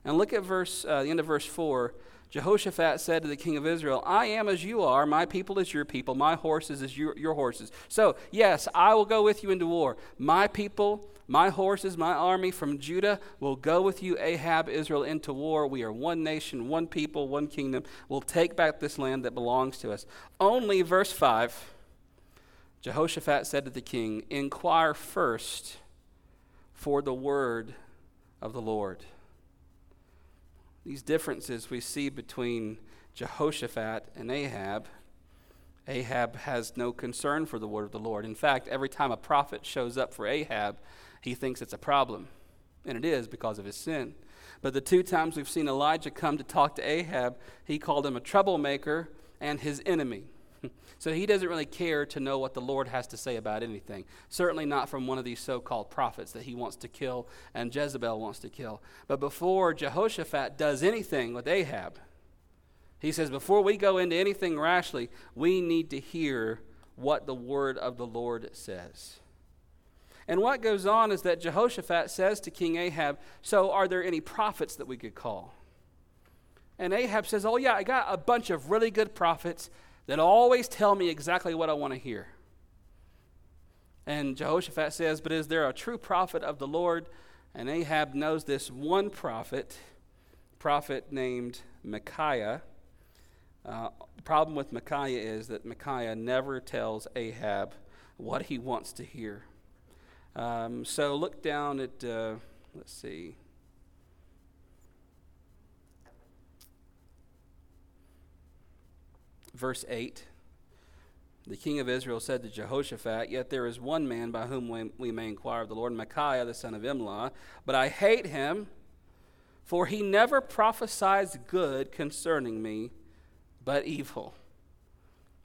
And look at verse, uh, the end of verse 4. Jehoshaphat said to the king of Israel, I am as you are, my people is your people, my horses is your, your horses. So, yes, I will go with you into war. My people, my horses, my army from Judah will go with you, Ahab, Israel, into war. We are one nation, one people, one kingdom. We'll take back this land that belongs to us. Only, verse 5, Jehoshaphat said to the king, Inquire first for the word of the Lord. these differences we see between Jehoshaphat and Ahab. Ahab has no concern for the word of the Lord. In fact, every time a prophet shows up for Ahab, he thinks it's a problem. And it is because of his sin. But the two times we've seen Elijah come to talk to Ahab, he called him a troublemaker and his enemy. so he doesn't really care to know what the Lord has to say about anything. Certainly not from one of these so called prophets that he wants to kill and Jezebel wants to kill. But before Jehoshaphat does anything with Ahab, he says, before we go into anything rashly, we need to hear what the word of the Lord says. And what goes on is that Jehoshaphat says to King Ahab, So are there any prophets that we could call? And Ahab says, Oh, yeah, I got a bunch of really good prophets that always tell me exactly what I want to hear. And Jehoshaphat says, But is there a true prophet of the Lord? And Ahab knows this one prophet, prophet named Micaiah. Uh, the problem with Micaiah is that Micaiah never tells Ahab what he wants to hear. Um, so look down at, uh, let's see. Verse 8 The king of Israel said to Jehoshaphat, Yet there is one man by whom we, we may inquire of the Lord, Micaiah the son of Imlah, but I hate him, for he never prophesies good concerning me, but evil.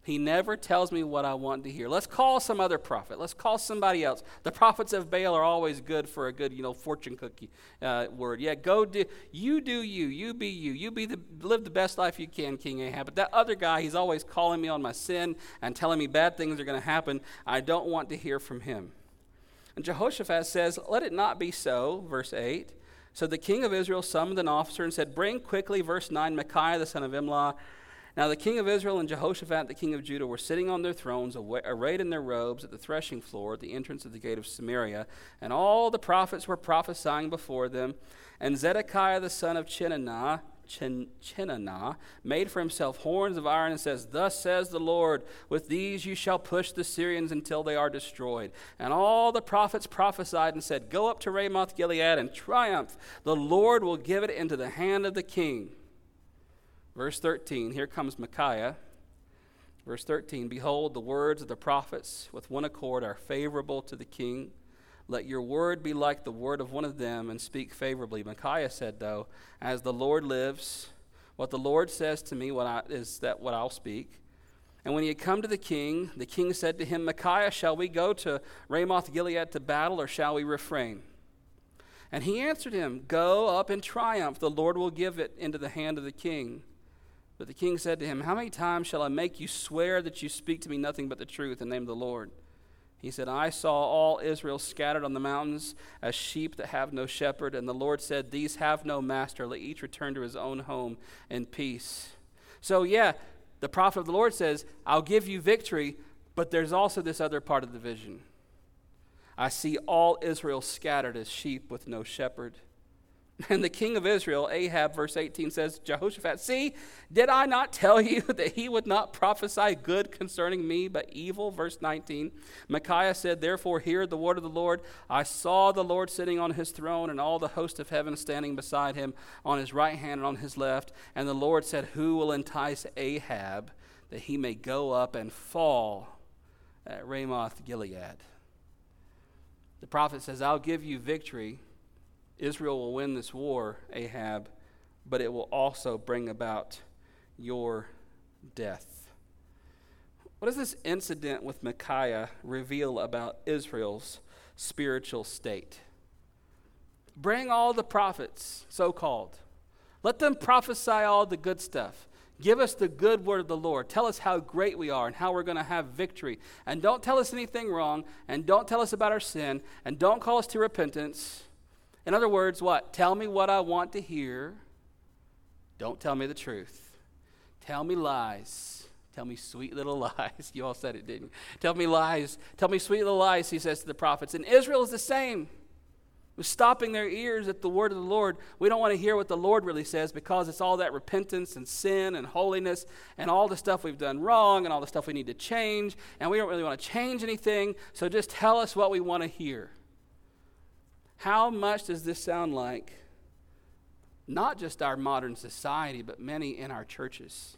He never tells me what I want to hear. Let's call some other prophet. Let's call somebody else. The prophets of Baal are always good for a good, you know, fortune cookie uh, word. Yeah, go do you do you, you be you, you be the live the best life you can, King Ahab. But that other guy, he's always calling me on my sin and telling me bad things are going to happen. I don't want to hear from him. And Jehoshaphat says, "Let it not be so." Verse eight. So the king of Israel summoned an officer and said, "Bring quickly." Verse nine. Micaiah the son of Imlah now the king of Israel and Jehoshaphat the king of Judah were sitting on their thrones, arrayed in their robes at the threshing floor at the entrance of the gate of Samaria, and all the prophets were prophesying before them. And Zedekiah the son of Chenaanah made for himself horns of iron and says, Thus says the Lord, with these you shall push the Syrians until they are destroyed. And all the prophets prophesied and said, Go up to Ramoth Gilead and triumph. The Lord will give it into the hand of the king. Verse 13, here comes Micaiah. Verse 13 Behold, the words of the prophets with one accord are favorable to the king. Let your word be like the word of one of them and speak favorably. Micaiah said, though, As the Lord lives, what the Lord says to me what I, is that what I'll speak. And when he had come to the king, the king said to him, Micaiah, shall we go to Ramoth Gilead to battle, or shall we refrain? And he answered him, Go up in triumph. The Lord will give it into the hand of the king. But the king said to him, How many times shall I make you swear that you speak to me nothing but the truth in the name of the Lord? He said, I saw all Israel scattered on the mountains as sheep that have no shepherd. And the Lord said, These have no master. Let each return to his own home in peace. So, yeah, the prophet of the Lord says, I'll give you victory, but there's also this other part of the vision. I see all Israel scattered as sheep with no shepherd. And the king of Israel, Ahab, verse 18 says, Jehoshaphat, see, did I not tell you that he would not prophesy good concerning me, but evil? Verse 19. Micaiah said, Therefore, hear the word of the Lord. I saw the Lord sitting on his throne, and all the host of heaven standing beside him on his right hand and on his left. And the Lord said, Who will entice Ahab that he may go up and fall at Ramoth Gilead? The prophet says, I'll give you victory Israel will win this war, Ahab, but it will also bring about your death. What does this incident with Micaiah reveal about Israel's spiritual state? Bring all the prophets, so called. Let them prophesy all the good stuff. Give us the good word of the Lord. Tell us how great we are and how we're going to have victory. And don't tell us anything wrong. And don't tell us about our sin. And don't call us to repentance. In other words, what? Tell me what I want to hear. Don't tell me the truth. Tell me lies. Tell me sweet little lies. You all said it, didn't you? Tell me lies. Tell me sweet little lies, he says to the prophets. And Israel is the same. With stopping their ears at the word of the Lord. We don't want to hear what the Lord really says because it's all that repentance and sin and holiness and all the stuff we've done wrong and all the stuff we need to change. And we don't really want to change anything. So just tell us what we want to hear. How much does this sound like not just our modern society, but many in our churches.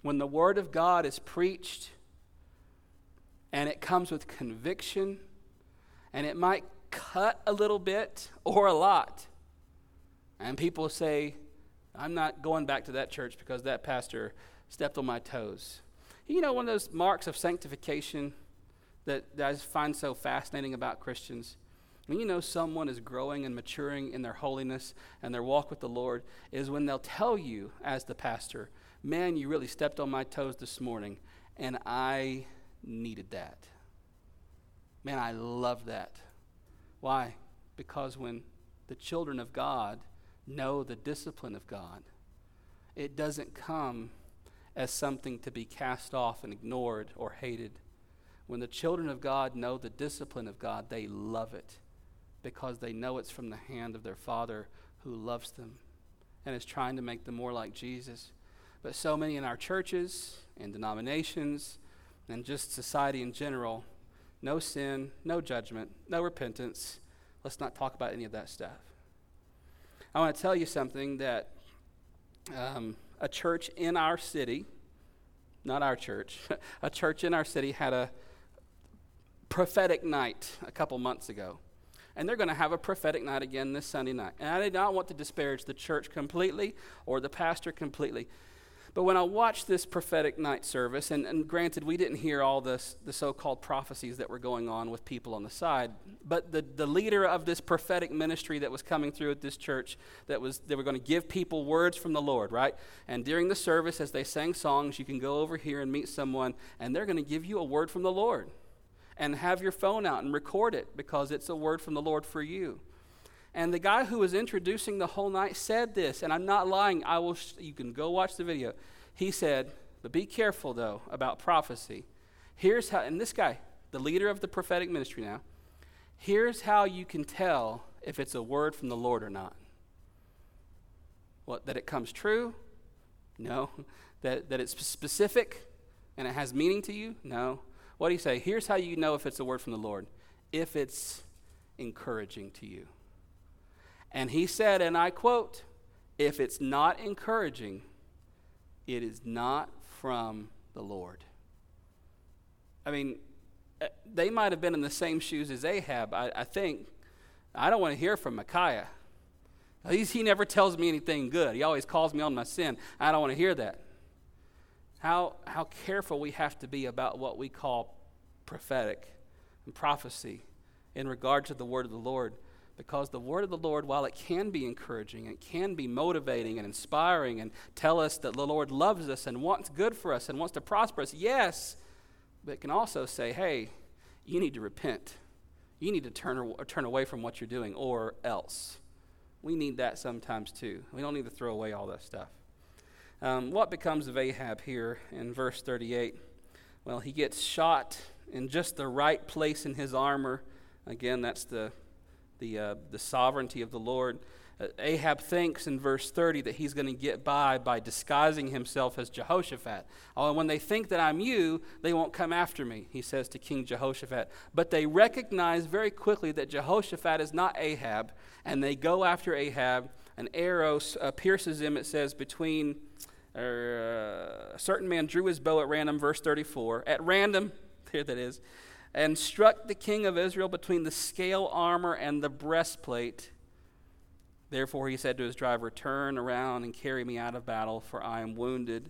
When the Word of God is preached and it comes with conviction, and it might cut a little bit or a lot, and people say, I'm not going back to that church because that pastor stepped on my toes. You know, one of those marks of sanctification that, that I find so fascinating about Christians? When you know someone is growing and maturing in their holiness and their walk with the Lord, is when they'll tell you, as the pastor, Man, you really stepped on my toes this morning, and I needed that. Man, I love that. Why? Because when the children of God know the discipline of God, it doesn't come as something to be cast off and ignored or hated. When the children of God know the discipline of God, they love it because they know it's from the hand of their Father who loves them and is trying to make them more like Jesus. But so many in our churches and denominations and just society in general, no sin, no judgment, no repentance. Let's not talk about any of that stuff. I want to tell you something that um, a church in our city, not our church, a church in our city had a prophetic night a couple months ago. And they're going to have a prophetic night again this Sunday night. And I did not want to disparage the church completely or the pastor completely. But when I watched this prophetic night service, and, and granted, we didn't hear all this, the so called prophecies that were going on with people on the side, but the, the leader of this prophetic ministry that was coming through at this church, that was they were going to give people words from the Lord, right? And during the service, as they sang songs, you can go over here and meet someone, and they're going to give you a word from the Lord. And have your phone out and record it because it's a word from the Lord for you. And the guy who was introducing the whole night said this, and I'm not lying. I will. Sh- you can go watch the video. He said, "But be careful though about prophecy. Here's how." And this guy, the leader of the prophetic ministry now, here's how you can tell if it's a word from the Lord or not. What? That it comes true? No. That that it's specific and it has meaning to you? No. What do you say? Here's how you know if it's a word from the Lord. If it's encouraging to you. And he said, and I quote, if it's not encouraging, it is not from the Lord. I mean, eh, they might have been in the same shoes as Ahab, I, I think. I don't want to hear from Micaiah. He never tells me anything good. He always calls me on my sin. I don't want to hear that. How, how careful we have to be about what we call prophetic and prophecy in regard to the word of the Lord because the word of the Lord, while it can be encouraging, it can be motivating and inspiring and tell us that the Lord loves us and wants good for us and wants to prosper us, yes, but it can also say, hey, you need to repent. You need to turn, turn away from what you're doing, or else. We need that sometimes too. We don't need to throw away all that stuff. Um, what becomes of Ahab here in verse 38? Well, he gets shot in just the right place in his armor. Again, that's the the, uh, the sovereignty of the Lord. Uh, Ahab thinks in verse 30 that he's going to get by by disguising himself as Jehoshaphat. Oh, and when they think that I'm you, they won't come after me, he says to King Jehoshaphat. But they recognize very quickly that Jehoshaphat is not Ahab, and they go after Ahab. An arrow uh, pierces him, it says, between. Uh, a certain man drew his bow at random, verse 34. At random, there that is and struck the king of Israel between the scale armor and the breastplate. Therefore he said to his driver, Turn around and carry me out of battle, for I am wounded.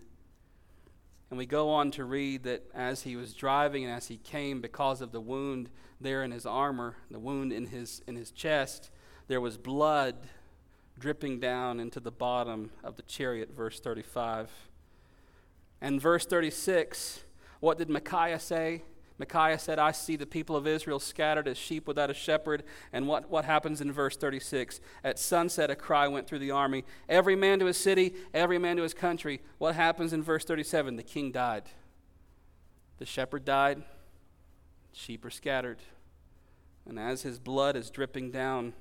And we go on to read that as he was driving and as he came, because of the wound there in his armor, the wound in his, in his chest, there was blood dripping down into the bottom of the chariot, verse 35. And verse 36, what did Micaiah say? Micaiah said, I see the people of Israel scattered as sheep without a shepherd. And what, what happens in verse 36? At sunset, a cry went through the army every man to his city, every man to his country. What happens in verse 37? The king died. The shepherd died. Sheep are scattered. And as his blood is dripping down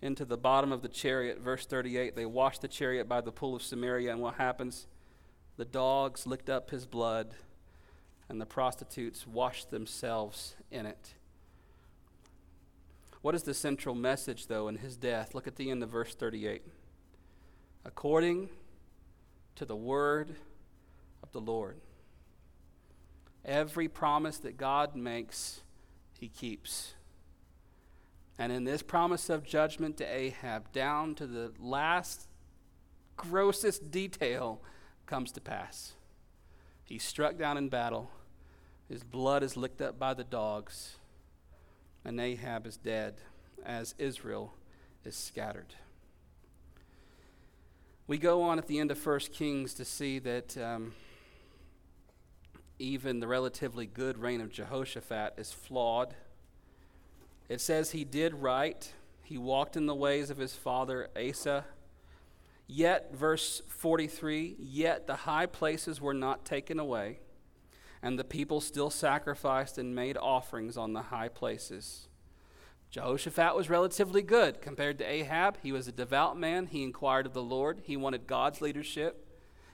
into the bottom of the chariot, verse 38, they washed the chariot by the pool of Samaria. And what happens? The dogs licked up his blood and the prostitutes washed themselves in it. What is the central message, though, in his death? Look at the end of verse 38. according to the word of the Lord. Every promise that God makes, he keeps. And in this promise of judgment to Ahab, down to the last grossest detail, comes to pass. He's struck down in battle. His blood is licked up by the dogs. And Ahab is dead as Israel is scattered. We go on at the end of 1 Kings to see that um, even the relatively good reign of Jehoshaphat is flawed. It says he did right, he walked in the ways of his father Asa. Yet, verse 43, yet the high places were not taken away, and the people still sacrificed and made offerings on the high places. Jehoshaphat was relatively good compared to Ahab. He was a devout man. He inquired of the Lord. He wanted God's leadership.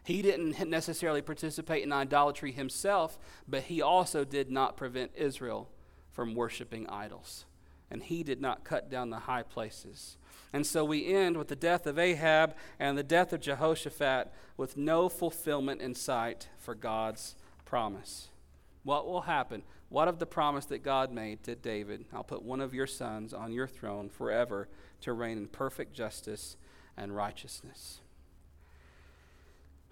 He didn't necessarily participate in idolatry himself, but he also did not prevent Israel from worshiping idols. And he did not cut down the high places. And so we end with the death of Ahab and the death of Jehoshaphat with no fulfillment in sight for God's promise. What will happen? What of the promise that God made to David? I'll put one of your sons on your throne forever to reign in perfect justice and righteousness.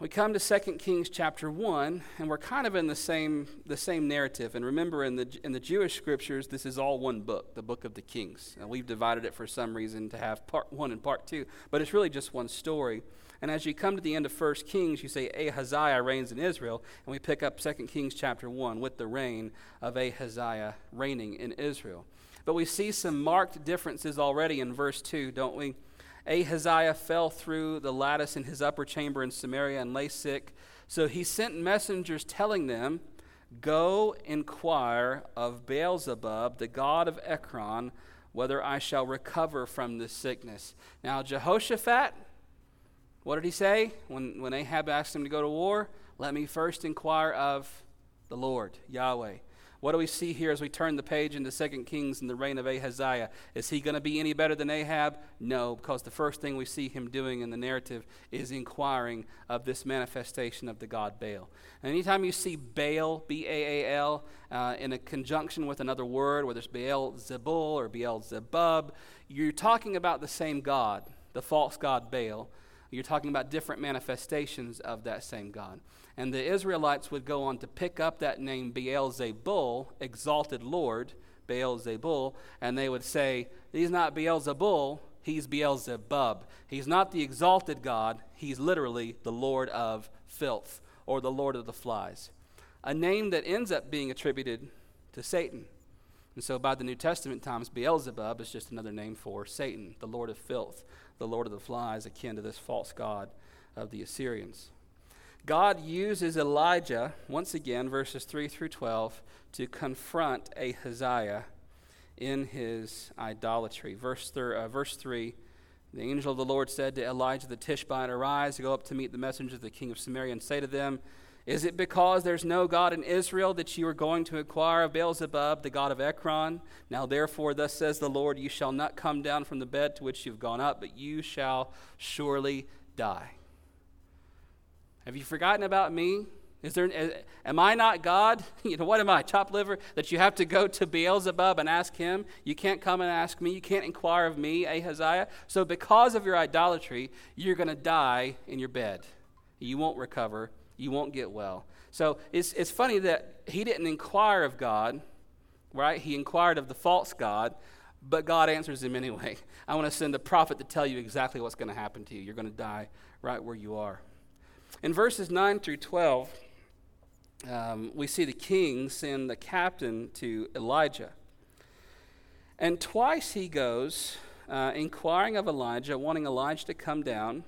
We come to 2 Kings chapter 1, and we're kind of in the same, the same narrative. And remember, in the, in the Jewish scriptures, this is all one book, the book of the Kings. And we've divided it for some reason to have part 1 and part 2, but it's really just one story. And as you come to the end of 1 Kings, you say Ahaziah reigns in Israel, and we pick up 2 Kings chapter 1 with the reign of Ahaziah reigning in Israel. But we see some marked differences already in verse 2, don't we? Ahaziah fell through the lattice in his upper chamber in Samaria and lay sick. So he sent messengers telling them, Go inquire of Beelzebub, the god of Ekron, whether I shall recover from this sickness. Now, Jehoshaphat what did he say when, when Ahab asked him to go to war? Let me first inquire of the Lord, Yahweh. What do we see here as we turn the page into 2 Kings and the reign of Ahaziah? Is he going to be any better than Ahab? No, because the first thing we see him doing in the narrative is inquiring of this manifestation of the god Baal. And anytime you see Baal, B A A L, uh, in a conjunction with another word, whether it's Baal Zebul or Baal Zebub, you're talking about the same God, the false god Baal you're talking about different manifestations of that same God. And the Israelites would go on to pick up that name Beelzebul, exalted Lord, Beelzebul, and they would say, He's not Beelzebul, he's Beelzebub. He's not the exalted God, he's literally the Lord of filth or the Lord of the flies. A name that ends up being attributed to Satan. And so by the New Testament times, Beelzebub is just another name for Satan, the Lord of filth the Lord of the Flies, akin to this false god of the Assyrians. God uses Elijah, once again, verses 3 through 12, to confront Ahaziah in his idolatry. Verse, thir- uh, verse 3 The angel of the Lord said to Elijah the Tishbite, Arise, go up to meet the messengers of the king of Samaria, and say to them, is it because there's no God in Israel that you are going to inquire of Beelzebub, the God of Ekron? Now, therefore, thus says the Lord, you shall not come down from the bed to which you've gone up, but you shall surely die. Have you forgotten about me? Is there, am I not God? You know, what am I, chopped liver, that you have to go to Beelzebub and ask him? You can't come and ask me. You can't inquire of me, Ahaziah. So, because of your idolatry, you're going to die in your bed. You won't recover you won't get well. So it's, it's funny that he didn't inquire of God, right? He inquired of the false God, but God answers him anyway. I want to send a prophet to tell you exactly what's going to happen to you. You're going to die right where you are. In verses 9 through 12, um, we see the king send the captain to Elijah. And twice he goes uh, inquiring of Elijah, wanting Elijah to come down.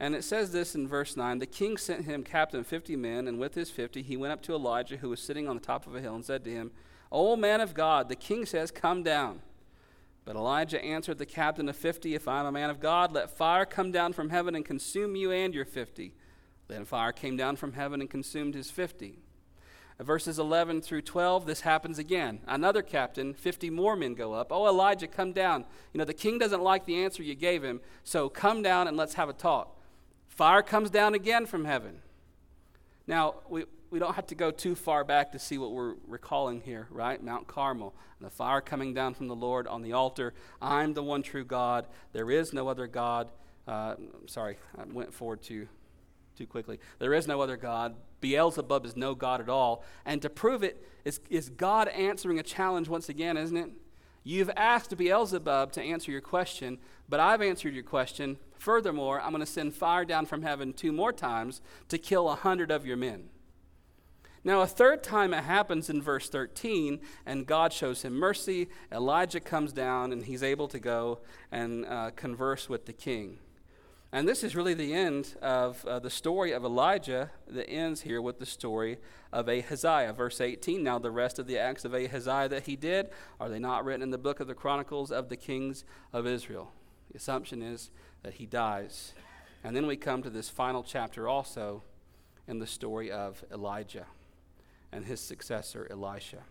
And it says this in verse 9 The king sent him captain 50 men, and with his 50 he went up to Elijah, who was sitting on the top of a hill, and said to him, O man of God, the king says, Come down. But Elijah answered the captain of 50, If I am a man of God, let fire come down from heaven and consume you and your 50. Then fire came down from heaven and consumed his 50. Verses 11 through 12, this happens again. Another captain, 50 more men go up. Oh, Elijah, come down. You know, the king doesn't like the answer you gave him, so come down and let's have a talk. Fire comes down again from heaven. Now, we, we don't have to go too far back to see what we're recalling here, right? Mount Carmel, and the fire coming down from the Lord on the altar. I'm the one true God. There is no other God. Uh, sorry, I went forward too, too quickly. There is no other God. Beelzebub is no God at all. And to prove it, is, is God answering a challenge once again, isn't it? You've asked Beelzebub to answer your question, but I've answered your question. Furthermore, I'm going to send fire down from heaven two more times to kill a hundred of your men. Now, a third time it happens in verse 13, and God shows him mercy. Elijah comes down, and he's able to go and uh, converse with the king. And this is really the end of uh, the story of Elijah that ends here with the story of Ahaziah. Verse 18 Now, the rest of the acts of Ahaziah that he did, are they not written in the book of the Chronicles of the kings of Israel? The assumption is that he dies. And then we come to this final chapter also in the story of Elijah and his successor, Elisha.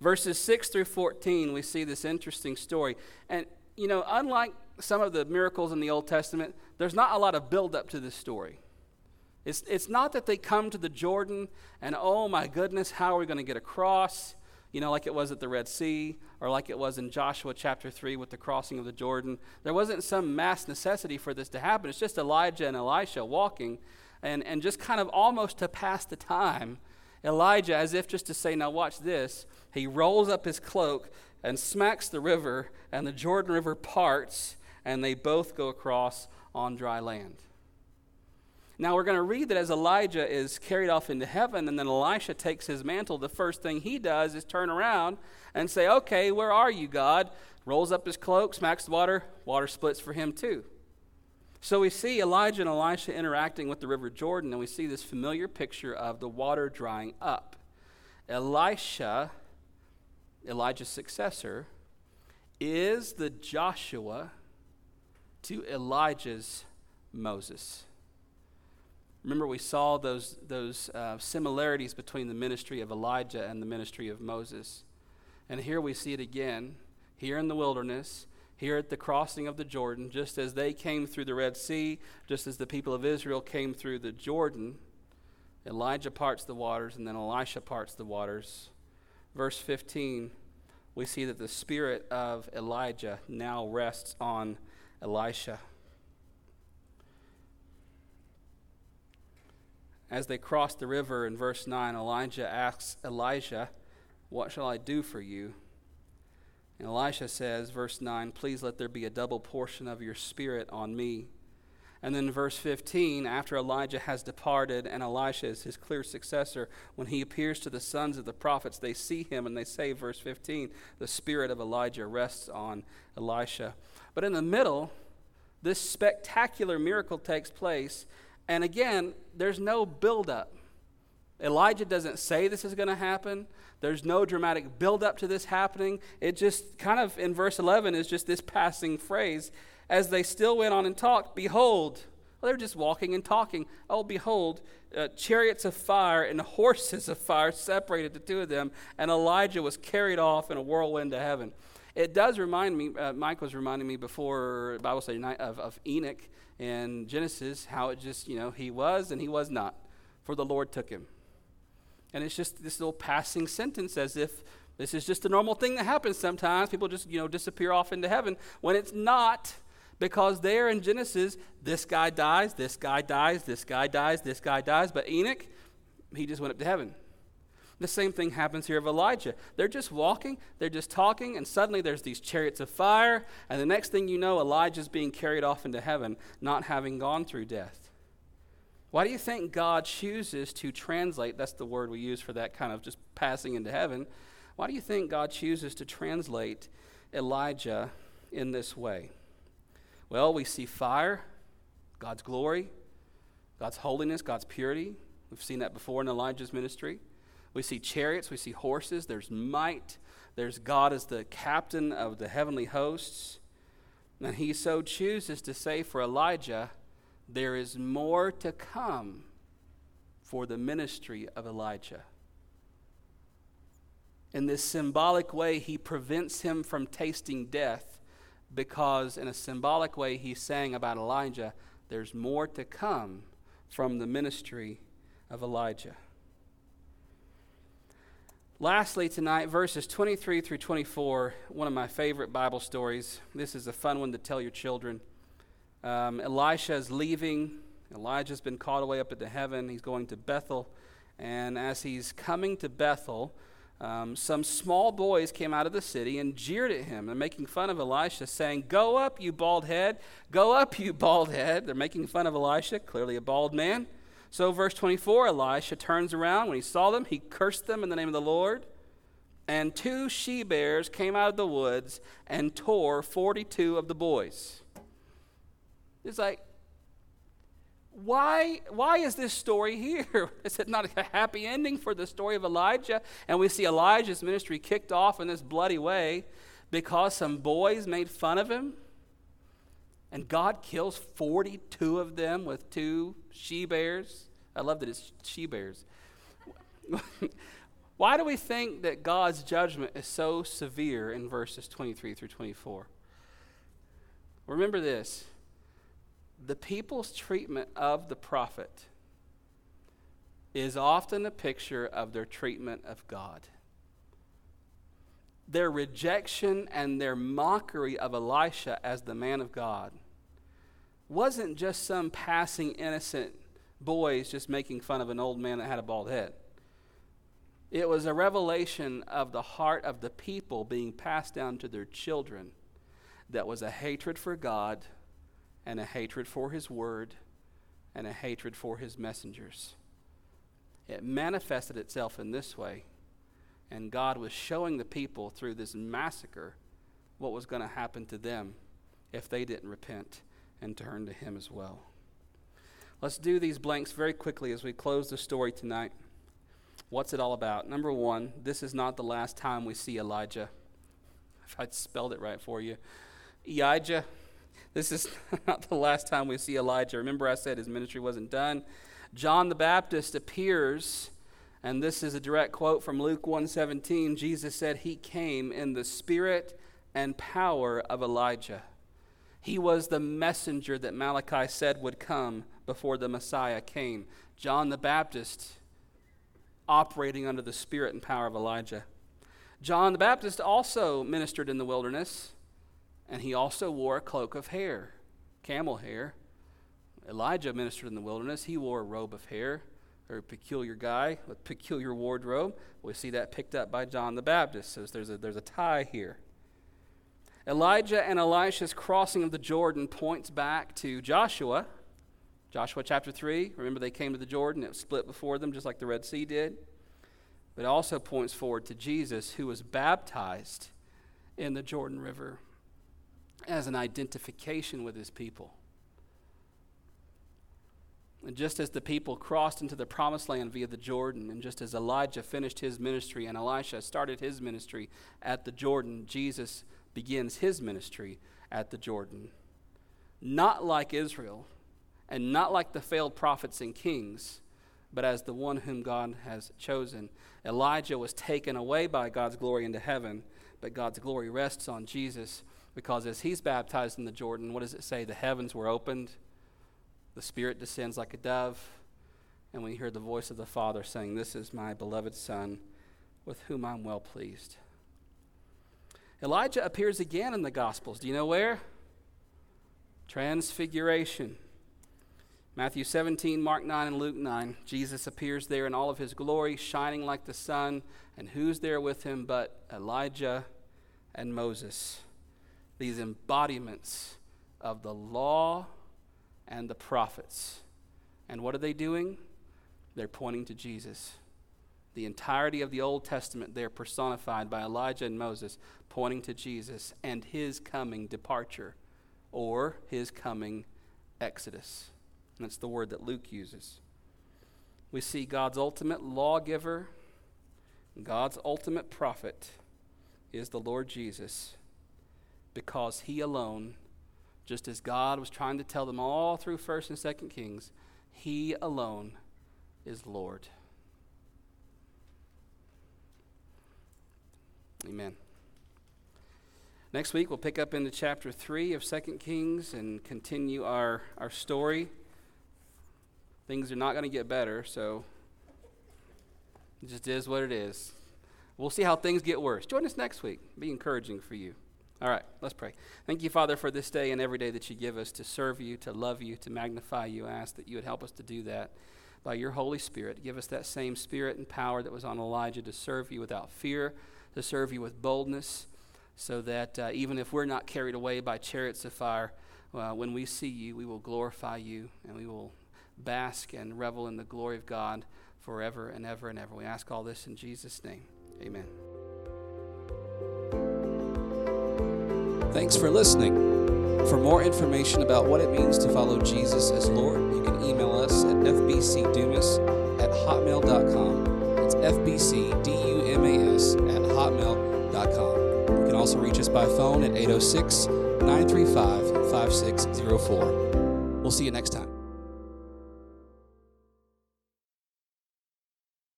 Verses 6 through 14, we see this interesting story. And, you know, unlike some of the miracles in the Old Testament, there's not a lot of buildup to this story. It's, it's not that they come to the Jordan and, oh my goodness, how are we going to get across? You know, like it was at the Red Sea or like it was in Joshua chapter 3 with the crossing of the Jordan. There wasn't some mass necessity for this to happen. It's just Elijah and Elisha walking and, and just kind of almost to pass the time, Elijah, as if just to say, Now watch this, he rolls up his cloak and smacks the river, and the Jordan River parts, and they both go across on dry land. Now we're going to read that as Elijah is carried off into heaven, and then Elisha takes his mantle, the first thing he does is turn around and say, Okay, where are you, God? Rolls up his cloak, smacks the water, water splits for him too. So we see Elijah and Elisha interacting with the River Jordan, and we see this familiar picture of the water drying up. Elisha, Elijah's successor, is the Joshua to Elijah's Moses. Remember, we saw those, those uh, similarities between the ministry of Elijah and the ministry of Moses. And here we see it again, here in the wilderness here at the crossing of the Jordan, just as they came through the Red Sea, just as the people of Israel came through the Jordan, Elijah parts the waters and then Elisha parts the waters. Verse 15, we see that the spirit of Elijah now rests on Elisha. As they cross the river in verse 9, Elijah asks Elijah, What shall I do for you? And Elisha says, verse 9, Please let there be a double portion of your spirit on me. And then verse 15, after Elijah has departed and Elisha is his clear successor, when he appears to the sons of the prophets, they see him and they say, verse 15, the spirit of Elijah rests on Elisha. But in the middle, this spectacular miracle takes place. And again, there's no buildup. Elijah doesn't say this is going to happen. There's no dramatic buildup to this happening. It just kind of in verse 11 is just this passing phrase. As they still went on and talked, behold, well, they're just walking and talking. Oh, behold, uh, chariots of fire and horses of fire separated the two of them, and Elijah was carried off in a whirlwind to heaven. It does remind me, uh, Mike was reminding me before Bible study night of, of Enoch in Genesis, how it just, you know, he was and he was not, for the Lord took him. And it's just this little passing sentence as if this is just a normal thing that happens sometimes. People just, you know, disappear off into heaven when it's not because there in Genesis, this guy dies, this guy dies, this guy dies, this guy dies. But Enoch, he just went up to heaven. The same thing happens here of Elijah. They're just walking, they're just talking, and suddenly there's these chariots of fire, and the next thing you know, Elijah's being carried off into heaven, not having gone through death. Why do you think God chooses to translate? That's the word we use for that kind of just passing into heaven. Why do you think God chooses to translate Elijah in this way? Well, we see fire, God's glory, God's holiness, God's purity. We've seen that before in Elijah's ministry. We see chariots, we see horses, there's might, there's God as the captain of the heavenly hosts. And he so chooses to say for Elijah, there is more to come for the ministry of Elijah. In this symbolic way, he prevents him from tasting death because, in a symbolic way, he's saying about Elijah, there's more to come from the ministry of Elijah. Lastly, tonight, verses 23 through 24, one of my favorite Bible stories. This is a fun one to tell your children. Um, Elisha is leaving. Elijah's been caught away up into heaven. He's going to Bethel. And as he's coming to Bethel, um, some small boys came out of the city and jeered at him and making fun of Elisha, saying, Go up, you bald head. Go up, you bald head. They're making fun of Elisha, clearly a bald man. So, verse 24 Elisha turns around. When he saw them, he cursed them in the name of the Lord. And two she bears came out of the woods and tore 42 of the boys. It's like, why, why is this story here? Is it not a happy ending for the story of Elijah? And we see Elijah's ministry kicked off in this bloody way because some boys made fun of him? And God kills 42 of them with two she bears. I love that it's she bears. Why do we think that God's judgment is so severe in verses 23 through 24? Remember this the people's treatment of the prophet is often a picture of their treatment of God. Their rejection and their mockery of Elisha as the man of God wasn't just some passing innocent boys just making fun of an old man that had a bald head. It was a revelation of the heart of the people being passed down to their children that was a hatred for God and a hatred for His Word and a hatred for His messengers. It manifested itself in this way, and God was showing the people through this massacre what was going to happen to them if they didn't repent and turn to Him as well. Let's do these blanks very quickly as we close the story tonight. What's it all about? Number one, this is not the last time we see Elijah. If I'd spelled it right for you. Elijah, this is not the last time we see Elijah. Remember, I said his ministry wasn't done. John the Baptist appears, and this is a direct quote from Luke 1:17. Jesus said he came in the spirit and power of Elijah. He was the messenger that Malachi said would come before the Messiah came. John the Baptist operating under the spirit and power of Elijah. John the Baptist also ministered in the wilderness, and he also wore a cloak of hair, camel hair. Elijah ministered in the wilderness. He wore a robe of hair, very peculiar guy with peculiar wardrobe. We see that picked up by John the Baptist. So there's a, there's a tie here. Elijah and Elisha's crossing of the Jordan points back to Joshua. Joshua chapter 3, remember they came to the Jordan, it split before them just like the Red Sea did. But it also points forward to Jesus who was baptized in the Jordan River as an identification with his people. And just as the people crossed into the promised land via the Jordan, and just as Elijah finished his ministry and Elisha started his ministry at the Jordan, Jesus begins his ministry at the Jordan. Not like Israel, and not like the failed prophets and kings, but as the one whom God has chosen. Elijah was taken away by God's glory into heaven, but God's glory rests on Jesus because as he's baptized in the Jordan, what does it say? The heavens were opened, the Spirit descends like a dove, and we hear the voice of the Father saying, This is my beloved Son, with whom I'm well pleased. Elijah appears again in the Gospels. Do you know where? Transfiguration. Matthew 17, Mark 9, and Luke 9. Jesus appears there in all of his glory, shining like the sun. And who's there with him but Elijah and Moses? These embodiments of the law and the prophets. And what are they doing? They're pointing to Jesus. The entirety of the Old Testament, they're personified by Elijah and Moses, pointing to Jesus and his coming departure or his coming exodus. And that's the word that Luke uses. We see God's ultimate lawgiver, God's ultimate prophet is the Lord Jesus because he alone, just as God was trying to tell them all through 1st and 2nd Kings, he alone is Lord. Amen. Next week, we'll pick up into chapter 3 of 2 Kings and continue our, our story. Things are not going to get better, so it just is what it is. We'll see how things get worse. Join us next week. Be encouraging for you. All right, let's pray. Thank you, Father, for this day and every day that you give us to serve you, to love you, to magnify you. I ask that you would help us to do that by your Holy Spirit. Give us that same spirit and power that was on Elijah to serve you without fear, to serve you with boldness, so that uh, even if we're not carried away by chariots of fire, uh, when we see you, we will glorify you and we will bask and revel in the glory of God forever and ever and ever. We ask all this in Jesus' name. Amen. Thanks for listening. For more information about what it means to follow Jesus as Lord, you can email us at fbcdumas at hotmail.com. It's fbcdumas at hotmail.com. You can also reach us by phone at 806 935 5604. We'll see you next time.